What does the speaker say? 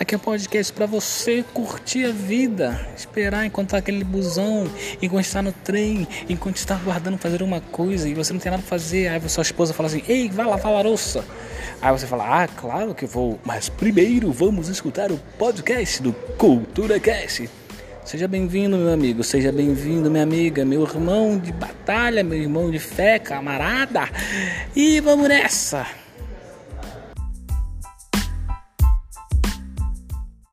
Aqui é um podcast para você curtir a vida, esperar encontrar tá aquele busão, enquanto está no trem, enquanto está aguardando fazer uma coisa e você não tem nada para fazer. Aí sua esposa fala assim: Ei, vai lavar a louça. Aí você fala: Ah, claro que vou, mas primeiro vamos escutar o podcast do Cultura Cast. Seja bem-vindo, meu amigo, seja bem-vindo, minha amiga, meu irmão de batalha, meu irmão de fé, camarada. E vamos nessa!